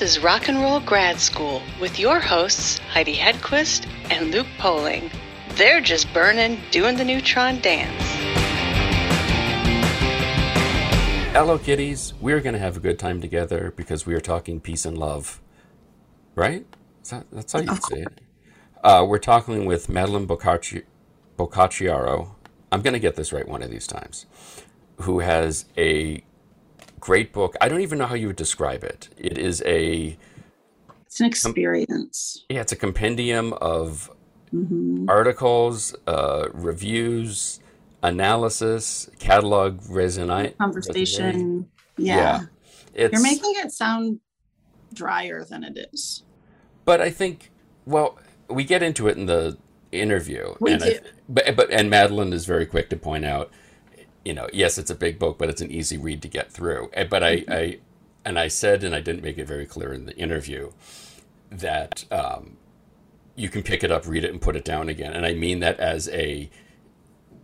This is Rock and Roll Grad School with your hosts, Heidi Hedquist and Luke Poling. They're just burning, doing the neutron dance. Hello, kiddies. We're going to have a good time together because we are talking peace and love. Right? That, that's how you say it. Uh, we're talking with Madeline Boccacci- Boccacciaro. I'm going to get this right one of these times. Who has a great book. I don't even know how you would describe it. It is a It's an experience. yeah, it's a compendium of articles, uh, reviews, analysis, catalog raisonné Conversation. Yeah. Yeah. It's, You're making it sound drier than it is. but I think well, we get into it in the interview, We and I- do. but but and Madeline is very quick to point out, you know, yes, it's a big book, but it's an easy read to get through. But I, Mm-hmm. I and I said, and I didn't make it very clear in the interview, that um, you can pick it up, read it, and put it down again. And I mean that as a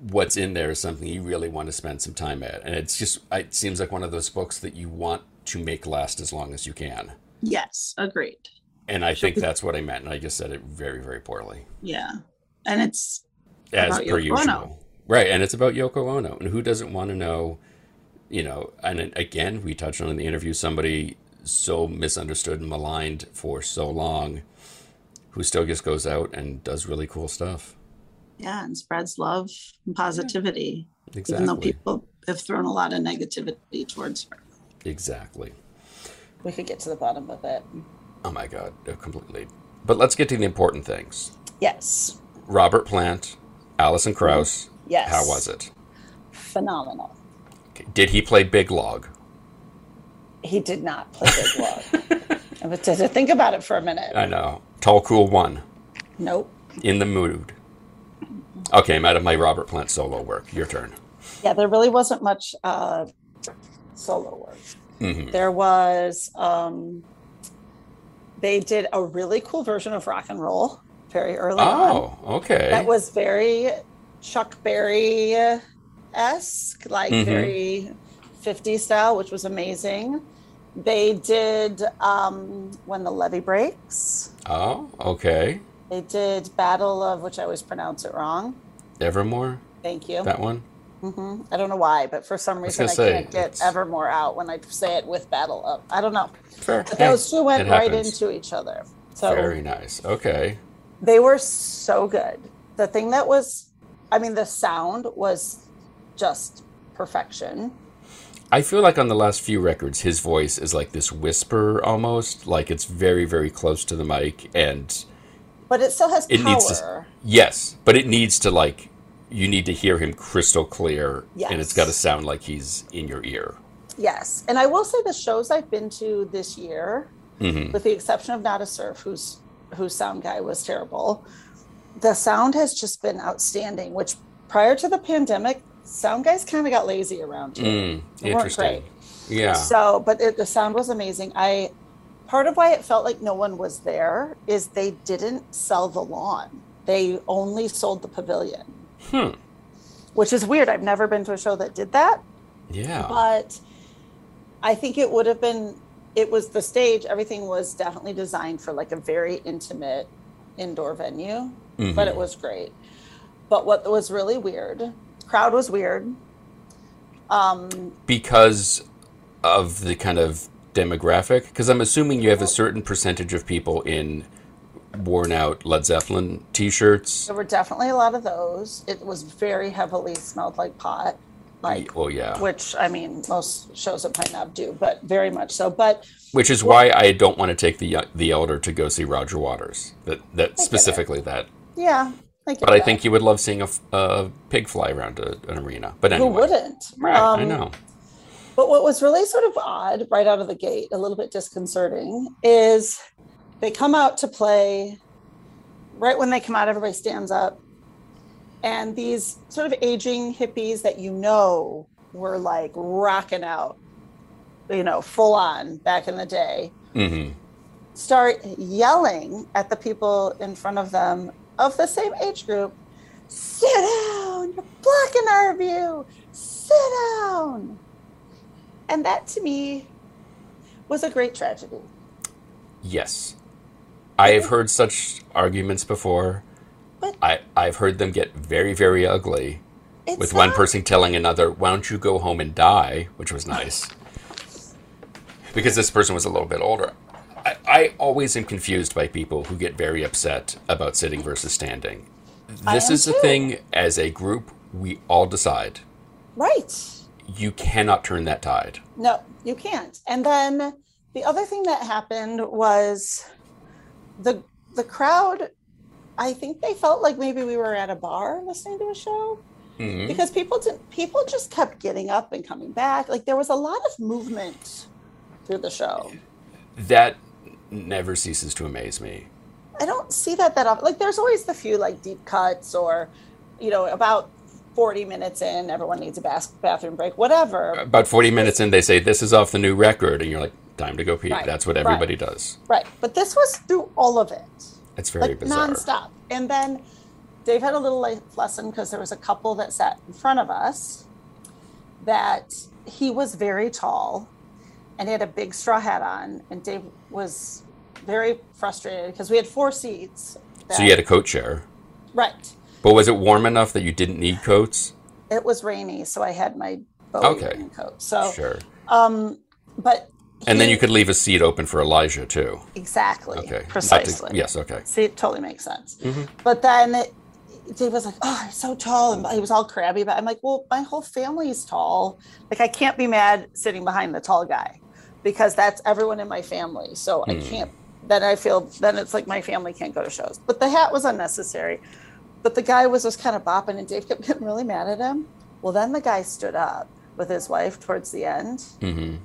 what's in there is something you really want to spend some time at. And it's just, it seems like one of those books that you want to make last as long as you can. Yes, agreed. And I think that's what I meant. And I just said it very, very poorly, Yeah. And it's as per usual. Ono. Right. And it's about Yoko Ono. And who doesn't want to know, you know, and again, we touched on in the interview somebody so misunderstood and maligned for so long who still just goes out and does really cool stuff. yeah, and spreads love and positivity. Exactly. Even though people have thrown a lot of negativity towards her. Exactly. We could get to the bottom of it. Oh my God, uh, completely. But let's get to the important things. Yes. Robert Plant, Alison Krauss. Yes. How was it? Phenomenal. Did he play Big Log? He did not play Big Log. but to, to think about it for a minute. I know. Tall Cool One. Nope. In the mood. Okay, I'm out of my Robert Plant solo work. Your turn. Yeah, there really wasn't much uh, solo work. Mhm. There was, um, they did a really cool version of rock and roll very early on. Oh, okay. That was very Chuck Berry esque, like Mhm. very 50s style, which was amazing. They did um, When the Levee Breaks. oh, okay. They did Battle of, which I always pronounce it wrong. Evermore. Thank you. That one. hmm I don't know why, but for some reason I, say, can't get it's- Evermore out when I say it with Battle of. I don't know. Fair. But those two went right into each other. So Very nice. Okay. they were so good. The thing that was, I mean, the sound was just perfection. I feel like on the last few records, his voice is like this whisper almost, like it's very, very close to the mic, and But it still has it power. needs to. Yes, but it needs to like you need to hear him crystal clear, and it's got to sound like he's in your ear. Yes. And I will say the shows I've been to this year, hmm with the exception of Nada Surf, whose whose sound guy was terrible, the sound has just been outstanding. Which prior to the pandemic, sound guys kind of got lazy around here. Mm, interesting. Yeah. So, but it, the sound was amazing. I part of why it felt like no one was there is they didn't sell the lawn. They only sold the pavilion, Hmm. which is weird. I've never been to a show that did that, Yeah. but I think it would have been. It was the stage. Everything was definitely designed for like a very intimate indoor venue, but Mhm. it was great. But what was really weird, crowd was weird. Um, because of the kind of demographic because i'm assuming you have a certain percentage of people in worn out led zeppelin t-shirts There were definitely a lot of those. It was very heavily smelled like pot, like oh yeah which I mean most shows at Pine Knob do, but very much so. But which is why i don't want to take the the elder to go see roger waters that that specifically that yeah, I but i think you would love seeing a, a pig fly around a, an arena but anyway who wouldn't? right i Um, know But what was really sort of odd right out of the gate, a little bit disconcerting, is they come out to play. Right when they come out, everybody stands up, and these sort of aging hippies that you know were like rocking out, you know, full on back in the day. hmm start yelling at the people in front of them of the same age group sit down you're blocking our view sit down and that to me was a great tragedy Yes. I have heard such arguments before. But- I, I've heard them get very, very ugly. With one not- person telling another, "Why don't you go home and die?" which was nice, because this person was a little bit older. I, I always am confused by people who get very upset about sitting versus standing. This is too. thing. As a group, we all decide. Right. You cannot turn that tide. No, you can't. And then the other thing that happened was the the crowd. I think they felt like maybe we were at a bar listening to a show Mhm. because people didn't. People just kept getting up and coming back. Like there was a lot of movement through the show. That never ceases to amaze me. I don't see that that often. Like there's always the few like deep cuts or, you know, about 40 minutes in, everyone needs a bas- bathroom break, whatever. About forty minutes in, they say this is off the new record, and you're like, "Time to go pee." Right, That's what right. everybody does. Right. But this was through all of it. It's very like bizarre. nonstop. And then Dave had a little life lesson because there was a couple that sat in front of us that he was very tall and he had a big straw hat on. And Dave was very frustrated because we had four seats. So you had a coat chair, right. but was it warm enough that you didn't need coats? It was rainy, so I had my bow Okay. coat. So, Sure. um, but And then you could leave a seat open for Elijah too. exactly, Okay. Not to- precisely. yes. Okay. See, it totally makes sense. Mm-hmm. But then it, Dave was like, "Oh, I'm so tall," and he was all crabby. But I'm like, "Well, my whole family is tall. Like, I can't be mad sitting behind the tall guy because that's everyone in my family. So I Hmm. can't. Then I feel then it's like my family can't go to shows. But the hat was unnecessary. But the guy was just kind of bopping, and Dave kept getting really mad at him. Well, then the guy stood up with his wife towards the end, hmm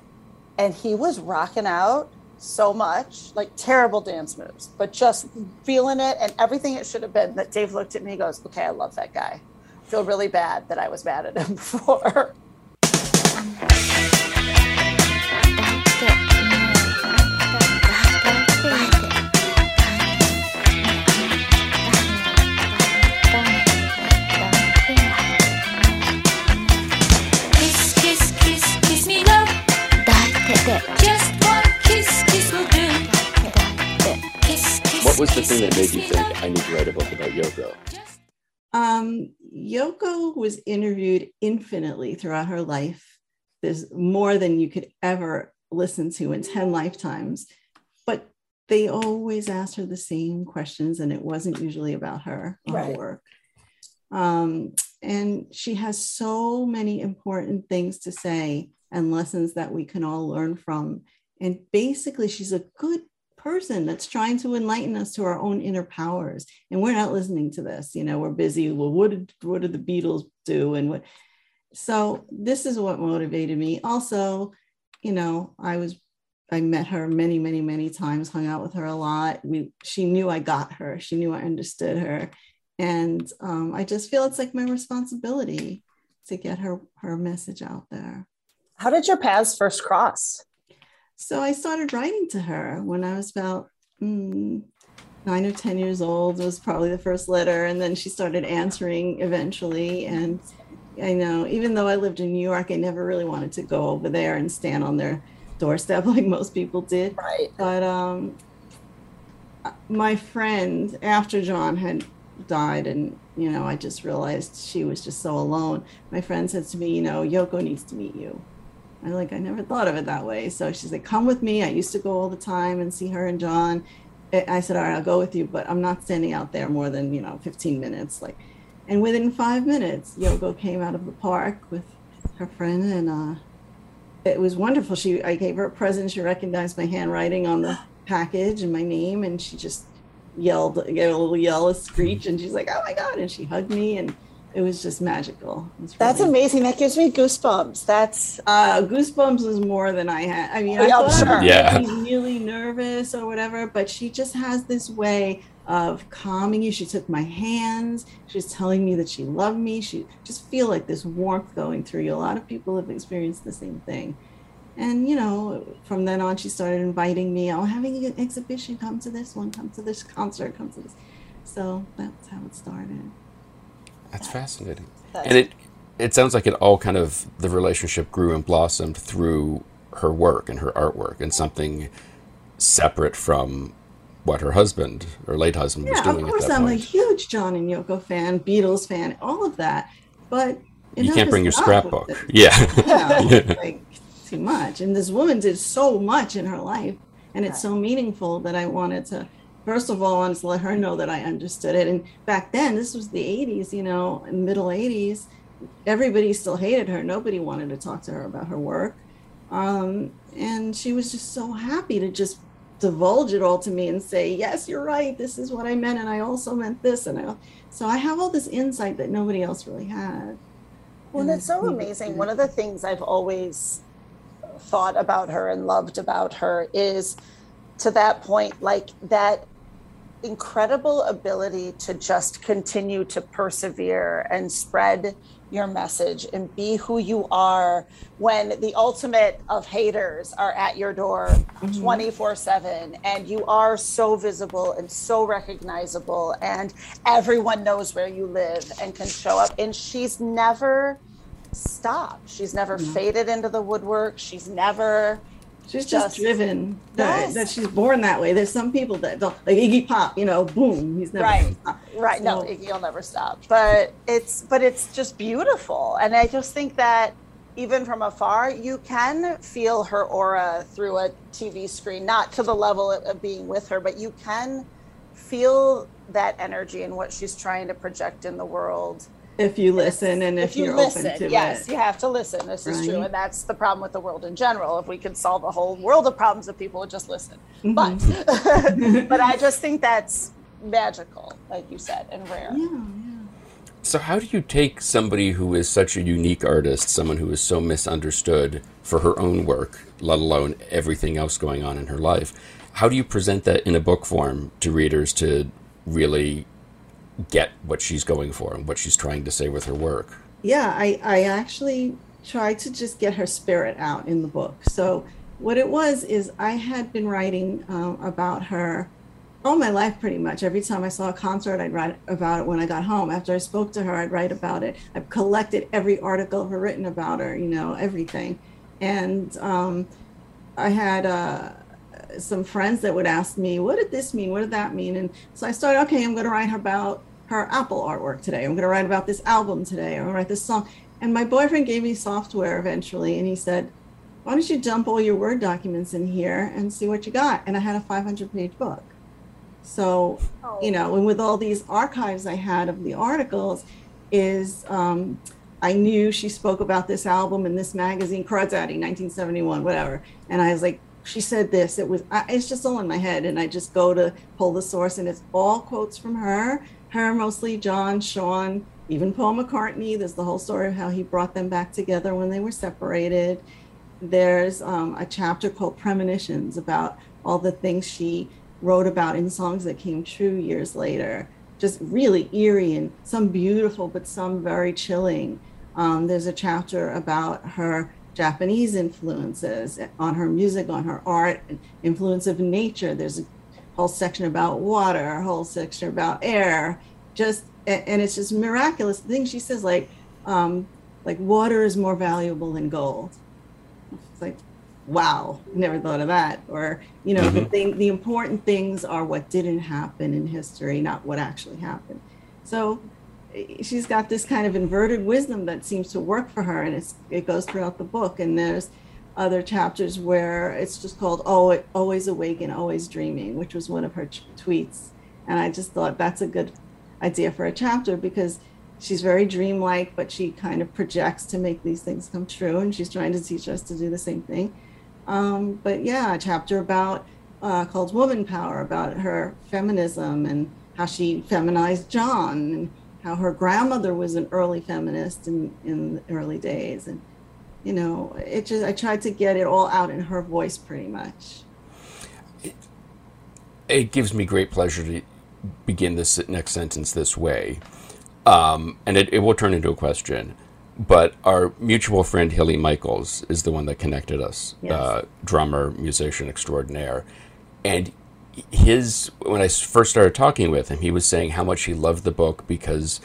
and he was rocking out so much like terrible dance moves but just feeling it and everything it should have been that dave looked at me and goes okay i love that guy I feel really bad that i was mad at him before was the thing that made you think I need to write a book about Yoko? Um, Yoko was interviewed infinitely throughout her life. There's more than you could ever listen to in 10 lifetimes. But they always asked her the same questions, and it wasn't usually about her or her Right. work. Um, and she has so many important things to say and lessons that we can all learn from. And basically, she's a good person that's trying to enlighten us to our own inner powers. And we're not listening to this. You know, we're busy. Well, what did what did the Beatles do? And what? So this is what motivated me. Also, you know, I was I met her many, many, many times, hung out with her a lot. We she knew I got her. She knew I understood her. And um, I just feel it's like my responsibility to get her her message out there. how did your paths first cross So I started writing to her when I was about mm, nine or 10 years old, was probably the first letter. And then she started answering eventually. And I know, even though I lived in New York, I never really wanted to go over there and stand on their doorstep like most people did. right But um, my friend, after John had died, and you know, I just realized she was just so alone. My friend said to me, "You know, Yoko needs to meet you." I like, I never thought of it that way. So she's like, "Come with me." I used to go all the time and see her and John. I said, "All right, I'll go with you, but I'm not standing out there more than you know 15 minutes." Like, and within five minutes, Yoko came out of the park with her friend, and uh, it was wonderful. She, I gave her a present. She recognized my handwriting on the package and my name, and she just yelled, gave a little yell, a screech, and she's like, "Oh my god!" And she hugged me, and it was just magical. It was that's really- amazing that gives me goosebumps that's uh, goosebumps is more than I had. I mean, I Yeah, thought I sure. was Yeah. really, really nervous or whatever, but she just has this way of calming you. She took my hands. She was telling me that she loved me. She just feel like this warmth going through you. A lot of people have experienced the same thing. And you know, from then on, she started inviting me. Oh, having an exhibition. Come to this one. Come to this concert. Come to this. So that's how it started. That's fascinating. That's- And it it sounds like it all kind of the relationship grew and blossomed through her work and her artwork and something separate from what her husband or late husband was Yeah, doing of course, I'm a huge John and Yoko fan, Beatles fan, all of that. But you can't bring your scrapbook. Yeah. you know, like too much. And this woman did so much in her life, and it's so meaningful that I wanted to, first of all, I wanted to let her know that I understood it. And back then, this was the 80s, you know, middle 80s. Everybody still hated her. Nobody wanted to talk to her about her work. Um, and she was just so happy to just divulge it all to me and say, "Yes, you're right. This is what I meant, and I also meant this." And I, so I have all this insight that nobody else really had. Well, that's so amazing. One of the things I've always thought about her and loved about her is to that point, like that incredible ability to just continue to persevere and spread your message and be who you are when the ultimate of haters are at your door mm-hmm. 24 7 and you are so visible and so recognizable and everyone knows where you live and can show up. And she's never stopped. She's never mm-hmm. faded into the woodwork. She's never She's just, just- driven that, Yes. that she's born that way. There's some people that don't like Iggy Pop, you know, boom, he's never Right. right no So- Iggy will never stop but it's but it's just beautiful and i just think that even from afar you can feel her aura through a tv screen not to the level of being with her but you can feel that energy and what she's trying to project in the world If you listen and if, you you're listen open to it. yes it. you have to listen this is true and that's the problem with the world in general if we could solve a whole world of problems if people would just listen Mhm. but but i just think that's magical like you said and rare yeah, yeah. So, how do you take somebody who is such a unique artist, someone who is so misunderstood for her own work, let alone everything else going on in her life? How do you present that in a book form to readers to really get what she's going for and what she's trying to say with her work? yeah I, I actually tried to just get her spirit out in the book. So what it was is i had been writing um, about her all my life pretty much. Every time i saw a concert i'd write about it. When i got home after i spoke to her i'd write about it. I've collected every article ever written about her you know everything. And um, i had uh, some friends that would ask me what did this mean? What did that mean? And so i started okay i'm going to write about her apple artwork today. I'm going to write about this album today. I'm going to write this song. And my boyfriend gave me software eventually and he said why don't you dump all your word documents in here and see what you got? And i had a 500 page book. So you know and with all these archives i had of the articles is um, i knew she spoke about this album in this magazine Crawdaddy 1971 whatever. And i was like she said this it was I, it's just all in my head and i just go to pull the source and it's all quotes from her. Her mostly john sean even paul mccartney there's the whole story of how he brought them back together when they were separated. There's um, a chapter called premonitions about all the things she wrote about in songs that came true years later. Just really eerie and some beautiful but some very chilling. Um, there's a chapter about her japanese influences on her music on her art influence of nature. There's a whole section about water a whole section about air. Just and it's just miraculous the things she says like um, like water is more valuable than gold. It's like wow never thought of that. Or you know the thing the important things are what didn't happen in history not what actually happened. So she's got this kind of inverted wisdom that seems to work for her and it goes throughout the book. And there's other chapters where it's just called oh always awake and always dreaming which was one of her t- tweets. And i just thought that's a good idea for a chapter because she's very dreamlike but she kind of projects to make these things come true and she's trying to teach us to do the same thing. Um, but yeah a chapter about uh, called woman power about her feminism and how she feminized john and how her grandmother was an early feminist in, in the early days and you know it just i tried to get it all out in her voice pretty much It gives me great pleasure to begin this next sentence this way. Um, and it, it will turn into a question. But our mutual friend Hilly Michaels is the one that connected us, Yes. uh, drummer, musician extraordinaire. And his, when I first started talking with him, he was saying how much he loved the book because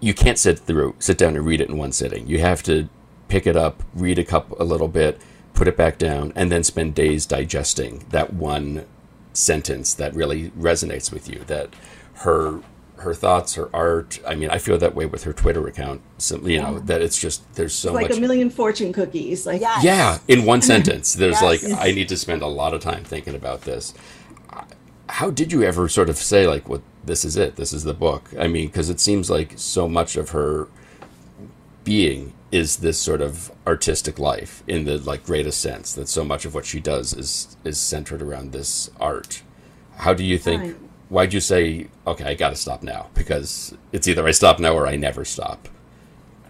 you can't sit through, sit down and read it in one sitting. You have to pick it up, read a couple, a little bit, put it back down, and then spend days digesting that one sentence that really resonates with you. That her her thoughts, her art. I mean, I feel that way with her Twitter account. So, you know, that it's just there's so It's like much. a million fortune cookies. Like Yes. Yeah, in one sentence, there's Yes. like I need to spend a lot of time thinking about this. How did you ever sort of say like, "What this is it? This is the book"? I mean, because it seems like so much of her being is this sort of artistic life in the like greatest sense. That so much of what she does is is centered around this art. How do you think? Right. Why'd you say, "Okay, I got to stop now"? Because it's either I stop now or I never stop.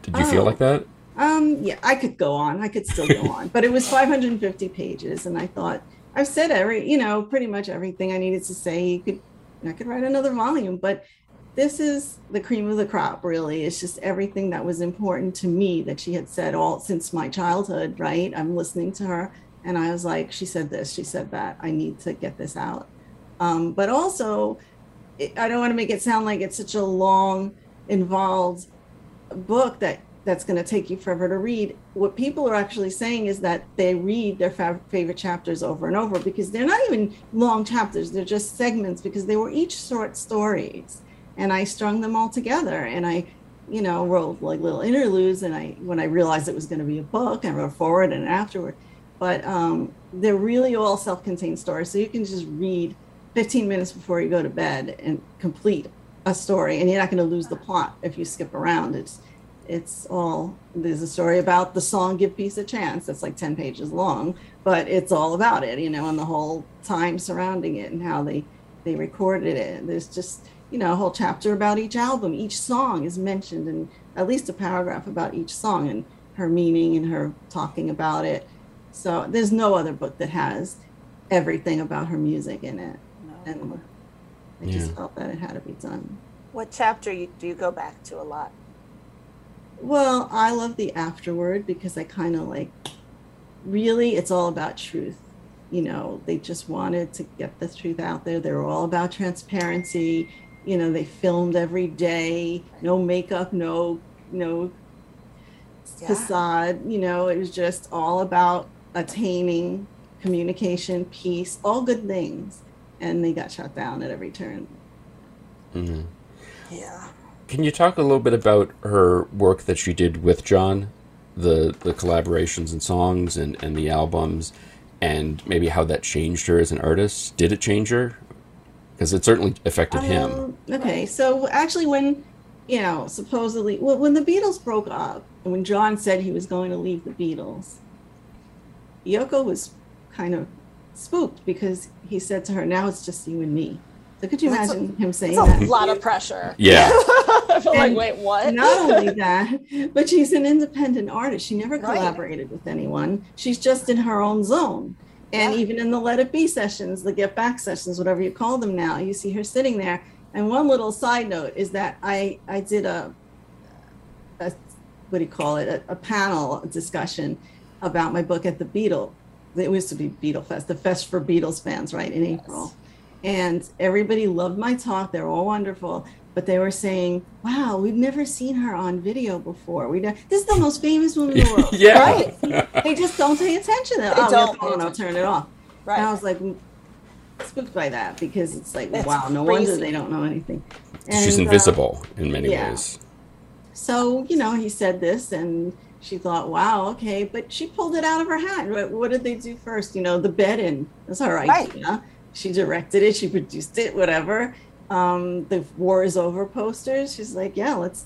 Did you feel Oh. like that? Um, yeah, I could go on. I could still go on, but it was 550 pages, and I thought I've said every, you know, pretty much everything I needed to say. You could, I could write another volume, but this is the cream of the crop. Really, it's just everything that was important to me that she had said all since my childhood. Right, I'm listening to her, and I was like, she said this, she said that. I need to get this out. Um, but also, I don't want to make it sound like it's such a long, involved book that that's going to take you forever to read. What people are actually saying is that they read their fa- favorite chapters over and over because they're not even long chapters, they're just segments because they were each short stories. And I strung them all together and I, you know, wrote like little interludes. And I, when I realized it was going to be a book, I wrote forward and afterward. But um, they're really all self contained stories. So you can just read 15 minutes before you go to bed and complete a story and you're not going to lose the plot if you skip around. It's it's all there's a story about the song give peace a chance that's like 10 pages long but it's all about it you know and the whole time surrounding it and how they they recorded it. There's just you know a whole chapter about each album. Each song is mentioned and at least a paragraph about each song and her meaning and her talking about it. So there's no other book that has everything about her music in it and i just felt that it had to be done What chapter you, do you go back to a lot? Well, I love the afterword because I kind of like really it's all about truth. You know, they just wanted to get the truth out there. They were all about transparency. You know, they filmed every day, no makeup, no no Yeah. facade. You know, it was just all about attaining communication, peace, all good things. And they got shot down at every turn. hmm Yeah. Can you talk a little bit about her work that she did with John, the the collaborations and songs and, and the albums, and maybe how that changed her as an artist? Did it change her? Because it certainly affected him. Um, okay, so actually, when you know, supposedly, well, when the Beatles broke up, and when John said he was going to leave the Beatles, Yoko was kind of spooked because he said to her, "Now it's just you and me." So could you That's a- imagine him saying that? It's a lot of pressure. Yeah. I feel like, wait, what? Not only that, but she's an independent artist. She never Right. collaborated with anyone. She's just in her own zone. And Yeah. even in the Let It Be sessions, the Get Back sessions, whatever you call them now, you see her sitting there. And one little side note is that I I did a, a what do you call it a, a panel discussion about my book at the Beatle. It used to be Beatle Fest, the Fest for Beatles fans, right in April and everybody loved my talk. They're all wonderful, but they were saying, "Wow, we've never seen her on video before. We ne- this is the most famous woman in the world." Yeah. right? They just don't pay attention. They oh, don't no, turn it off. Right. And I was like spooked by that because it's like, That's wow, no wonder they don't know anything. She's And, uh, invisible in many yeah. ways. so you know he said this and she thought wow okay but she pulled it out of her hat. What, what did they do first? You know the bed in. That's her Right. idea she directed it she produced it whatever. Um the war is over posters she's like yeah let's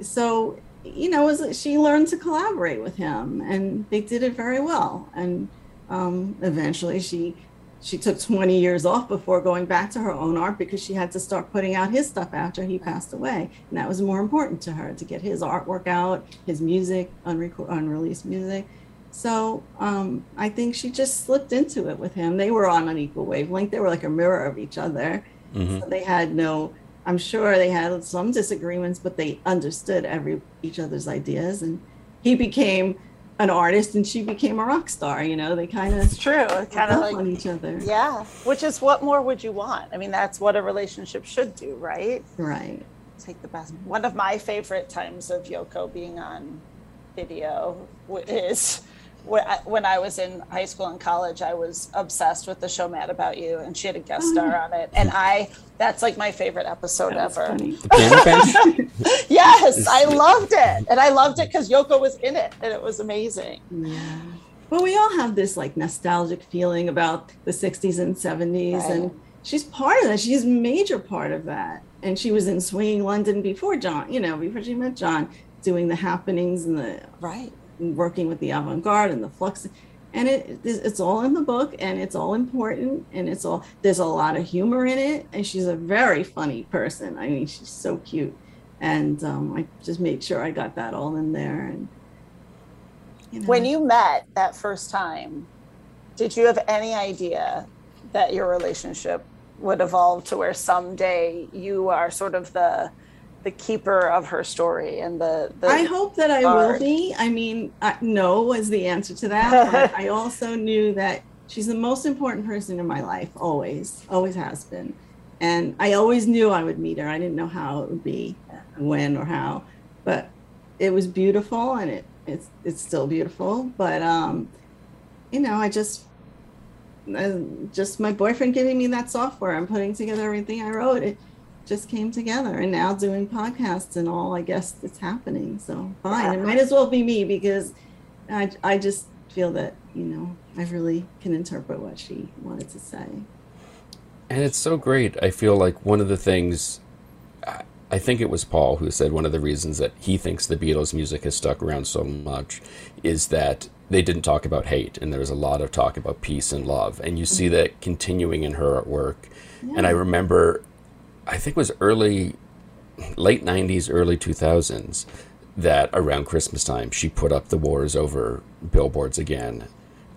so you know was, she learned to collaborate with him and they did it very well and um eventually she she took 20 years off before going back to her own art because she had to start putting out his stuff after he passed away. And that was more important to her to get his artwork out his music unreco- unreleased music. So um, i think she just slipped into it with him. They were on an equal wavelength. They were like a mirror of each other. Hmm so they had no i'm sure they had some disagreements but they understood every each other's ideas. And he became an artist and she became a rock star you know they kind of It's true. Kind of on like, each other yeah. Which is what more would you want? I mean, that's what a relationship should do, right? right Take the best. One of my favorite times of Yoko being on video is when I, was in high school and college, I was obsessed with the show Mad About You, and she had a guest star on it. And I, that's like my favorite episode That's ever. funny. The piano bench? Yes, I loved it. And I loved it because Yoko was in it, and it was amazing. Yeah. Well, we all have this like nostalgic feeling about the 60s and 70s, Right. and she's part of that. She's a major part of that. And she was in Swinging London before John, you know, before she met John, doing the happenings and the Right. Working with the avant-garde and the flux and it it's all in the book and it's all important and it's all there's a lot of humor in it and she's a very funny person. I mean she's so cute. And um, i just made sure i got that all in there and you know, When you met that first time, did you have any idea that your relationship would evolve to where someday you are sort of the the keeper of her story and the, the I hope that I will be. I mean, I, no was the answer to that. But I also knew that she's the most important person in my life, always, always has been. And I always knew I would meet her. I didn't know how it would be, when or how, but it was beautiful, and it it's it's still beautiful. But um, you know, I just uh, just my boyfriend giving me that software i'm putting together everything I wrote. It just came together and now doing podcasts and all i guess it's happening so fine it might as well be me because i, I just feel that you know i really can interpret what she wanted to say And it's so great. I feel like one of the things, I- I think it was Paul who said one of the reasons that he thinks the Beatles music has stuck around so much is that they didn't talk about hate and there was a lot of talk about peace and love. And you see mm-hmm. that continuing in her artwork. And I remember, I think it was early, late 90s, early 2000s, that around Christmas time she put up the wars over billboards again.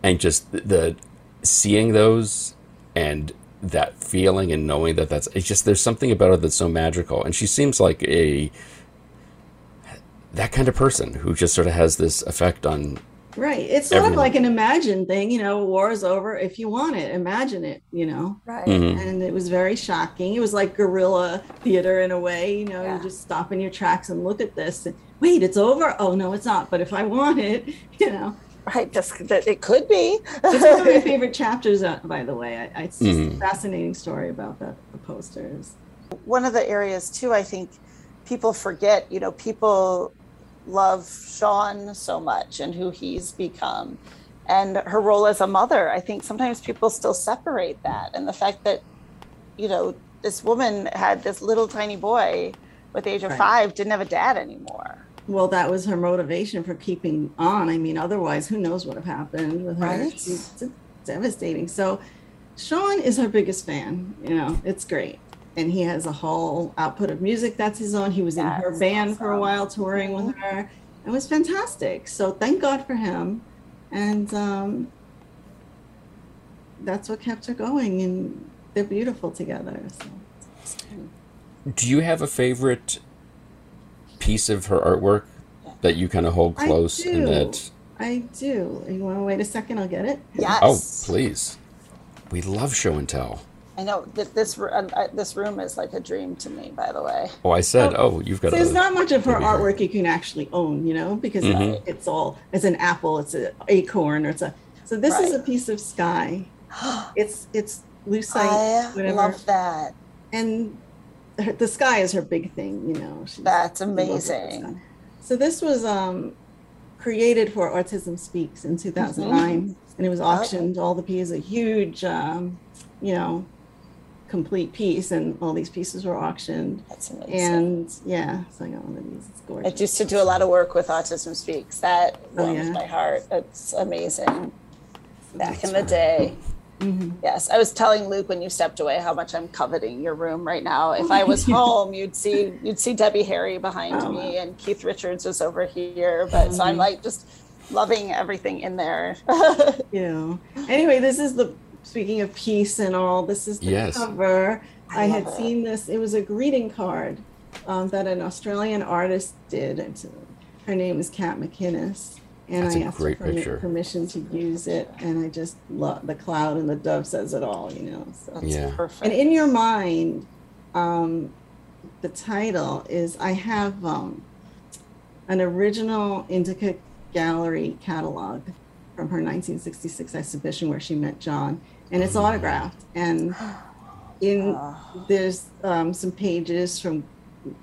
And just the, the seeing those and that feeling and knowing that that's it's just there's something about her that's so magical and she seems like a that kind of person who just sort of has this effect on right it's sort Everyone. of like an imagined thing you know war is over if you want it imagine it you know right. Mhm. and it was very shocking it was like guerrilla theater in a way you know Yeah. you just stop in your tracks and look at this and wait it's over oh no it's not but if i want it you know right just that it could be it's one of my favorite chapters, uh, by the way. I, I, it's just Mhm. a fascinating story about the, the posters. one of the areas too i think people forget you know people love sean so much and who he's become and her role as a mother i think sometimes people still separate that and the fact that you know this woman had this little tiny boy with the age of Right. five didn't have a dad anymore Well, that was her motivation for keeping on. I mean, otherwise, who knows what would have happened with her? Right. Devastating. So, Sean is her biggest fan. You know, it's great. And he has a whole output of music that's his own. He was in her That's band for a while, touring with her. It was fantastic. So, thank God for him. And um, that's what kept her going. And they're beautiful together. So. do you have a favorite piece of her artwork that you kind of hold close and do. that I do. You want to wait a second? I'll get it. yes oh please we love show and tell i know that this uh, this room is like a dream to me by the way oh i said oh you've got There's a, not much of her Maybe her. artwork you can actually own, you know, because Mhm. it's all it's an apple, it's an acorn, or it's a. So this is a piece of sky. It's it's lucite, i whatever, love that and her, the sky is her big thing, you know. She's that's in love with the amazing. So this was um, created for Autism Speaks in 2009, and it was auctioned. All the pieces, a huge, um, you know, complete piece, and all these pieces were auctioned. that's amazing And yeah, so I got one of these. It's gorgeous. I gorgeous. used to do a lot of work with Autism Speaks. That Oh, warms yeah? my heart. It's amazing. Back That's in the right. day. Mhm. Yes. I was telling Luke when you stepped away how much I'm coveting your room right now. If I was home, you'd see you'd see Debbie Harry behind Oh, me and Keith Richards was over here. But so I'm Mhm. like just loving everything in there. Yeah. Anyway, this is the speaking of peace and all. This is the Yes. cover. I I, had love it. seen this. It was a greeting card um, that an Australian artist did. It's, her name is Kat McInnes, and That's I a asked great her permi- picture. permission to use it. And I just love the cloud and the dove says it all. You know. So. That's Yeah. perfect. And in your mind, um, the title is I have um, an original Indica Gallery catalog from her 1966 exhibition where she met John, and it's autographed. And in there's um, some pages from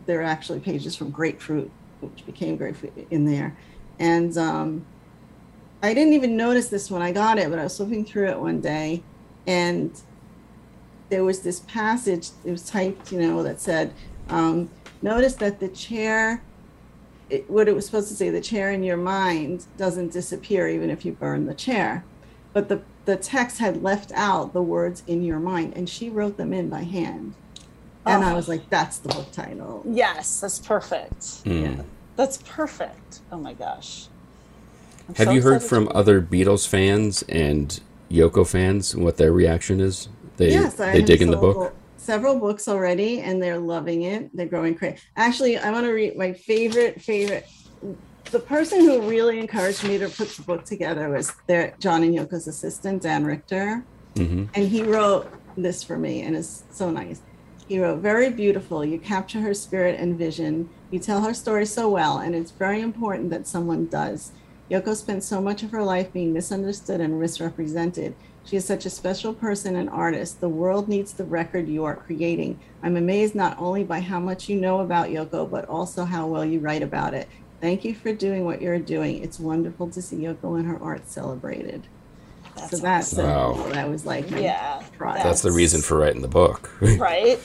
there are actually pages from Grapefruit, which became Grapefruit in there, and um, I didn't even notice this when I got it, but I was flipping through it one day, and there was this passage. It was typed, you know, that said, um, "Notice that the chair." It, what it was supposed to say, the chair in your mind doesn't disappear even if you burn the chair. But the, the text had left out the words in your mind, and she wrote them in by hand. And I Oh. was like, that's the book title. Yes, that's perfect. Mm. That's perfect. Oh my gosh. I'm Have so you heard from other Beatles fans and Yoko fans what their reaction is? They yes, they have dig in the sold book. Several books already, and they're loving it. They're growing crazy. Actually, I want to read my favorite favorite. The person who really encouraged me to put the book together was their John and Yoko's assistant, Dan Richter, hmm and he wrote this for me, and it's so nice. He wrote, "Very beautiful. You capture her spirit and vision. You tell her story so well, and it's very important that someone does. Yoko spent so much of her life being misunderstood and misrepresented. She is such a special person and artist. The world needs the record you are creating. I'm amazed not only by how much you know about Yoko, but also how well you write about it. Thank you for doing what you're doing. It's wonderful to see Yoko and her art celebrated. That's so that's Wow. that was like my Yeah, pride. That's the reason for writing the book. right.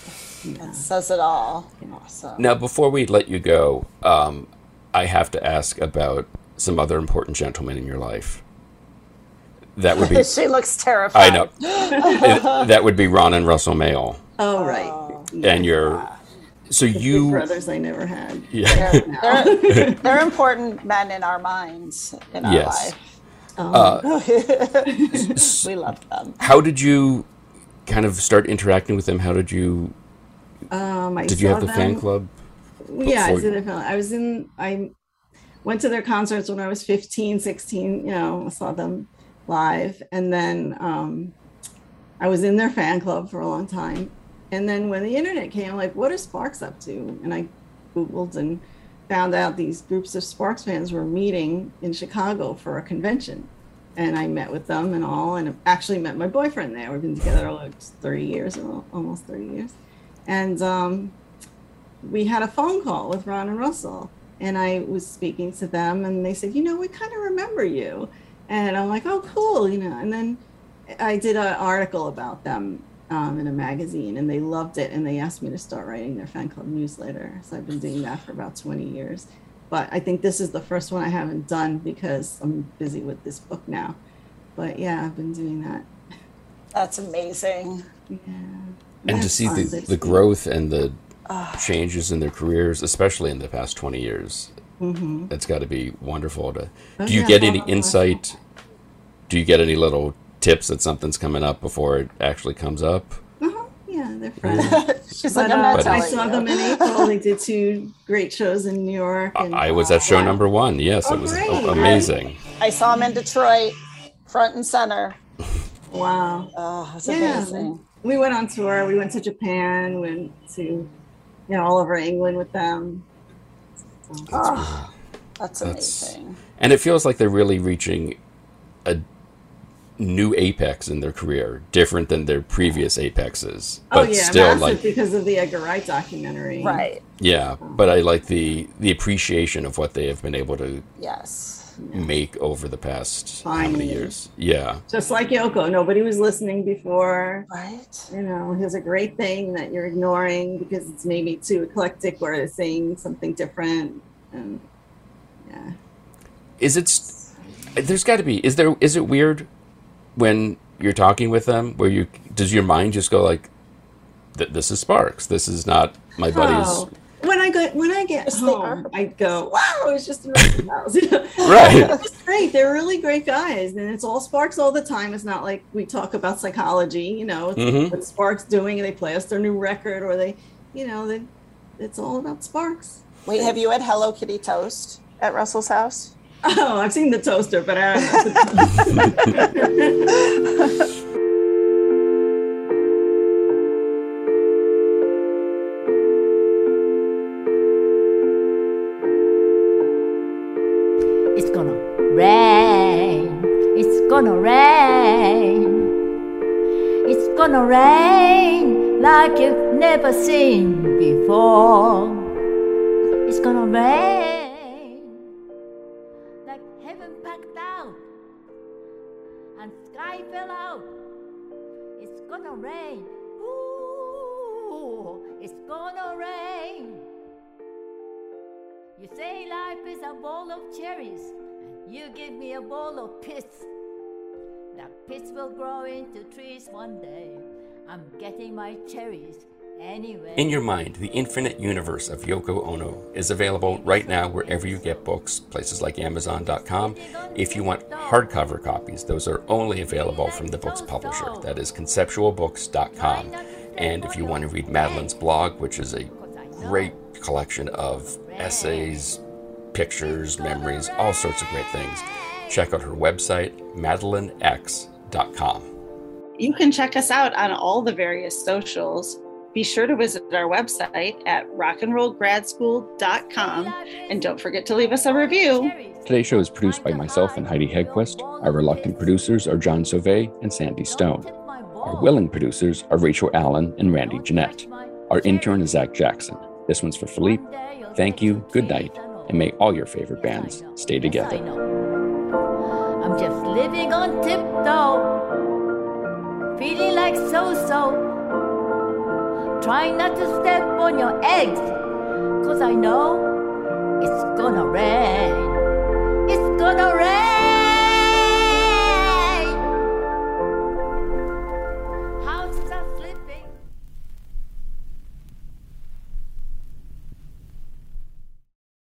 Yeah. That says it all. Awesome. now, before we let you go, um, I have to ask about some other important gentlemen in your life. That would be, she looks terrified. I know, It- that would be Ron and Russell Mael. Oh right. Oh. And your, so The big you, brothers I never had. yeah, They're, they're, they're important men in our minds, in our Yes. Um, uh, we love them. how did you kind of start interacting with them? How did you, um, I did you have the them, fan club? Yeah, I before- did. I was in. I went to their concerts when I was 15, 16. You know, I saw them live, and then um, I was in their fan club for a long time. And then when the internet came, I'm like, what are Sparks up to? And I googled and found out these groups of Sparks fans were meeting in Chicago for a convention. And I met with them and all, and actually met my boyfriend there. We've been together like 30 years, almost 30 years. And um, we had a phone call with Ron and Russell, and I was speaking to them, and they said, "You know, we kind of remember you," and I'm like, "Oh, cool," you know. And then I did an article about them um, in a magazine, and they loved it, and they asked me to start writing their fan club newsletter. So I've been doing that for about 20 years. But I think this is the first one I haven't done because I'm busy with this book now. But yeah, I've been doing that. That's amazing. Yeah. And to see the, the growth and the changes in their careers, especially in the past 20 years, hmm that's got to be wonderful to Oh, do you yeah, get any insight do you get any little tips that something's coming up before it actually comes up Uh-huh. Yeah, they're friends. She's But like, I'm not uh, telling I saw you. them in April. They did two great shows in New York. I- And, i was at show number one yes Oh, it was great. amazing I saw them in Detroit, front and center. wow. Oh, it's Yeah. amazing. We went on tour. We went to Japan. Went to, you know, all over England with them. So, Oh, ah, that's That's- amazing. and it feels like they're really reaching a new apex in their career different than their previous apexes oh yeah, still like because of the Edgar Wright documentary. Right. yeah but i like the the appreciation of what they have been able to Yes. Make over the past how many years yeah Just like Yoko, nobody was listening before. Right. You know, here's a great thing that you're ignoring because it's maybe too eclectic or it's saying something different. And yeah. is it there's got to be is there is it weird when you're talking with them where you does your mind just go like "Th- this is sparks this is not my buddies Oh, when I go when I get Yes, they home. I go, wow, it's just in Russell's house. Right. It's great. They're really great guys, and it's all Sparks all the time. It's not like we talk about psychology, you know. It's Mhm. what Sparks doing, they play us their new record, or they, you know, they, it's all about Sparks. Wait, have you had Hello Kitty toast at Russell's house? Oh, I've seen the toaster, but I don't know. It's gonna rain. It's gonna rain. It's gonna rain like you've never seen before. It's gonna rain a bowl of cherries, you give me a bowl of pits. The pits will grow into trees one day. I'm getting my cherries anyway. In Your Mind, The Infinite Universe of Yoko Ono is available right now wherever you get books, places like Amazon.com. If you want hardcover copies, those are only available from the book's publisher, that is conceptualbooks.com. And if you want to read Madeline's blog, which is a great collection of essays, pictures, memories, all sorts of great things, check out her website, madelinex.com. You can check us out on all the various socials. Be sure to visit our website at rockandrollgradschool.com and don't forget to leave us a review. Today's show is produced by myself and Heidi Hedquist. Our reluctant producers are John Sauvé and Sandy Stone. Our willing producers are Rachel Allen and Randy Jeanette. Our intern is Zach Jackson. This one's for Philippe. Thank you, good night, and may all your favorite bands stay together. I'm just living on tiptoe, feeling like so so. Trying not to step on your eggs, cause I know it's gonna rain. It's gonna rain.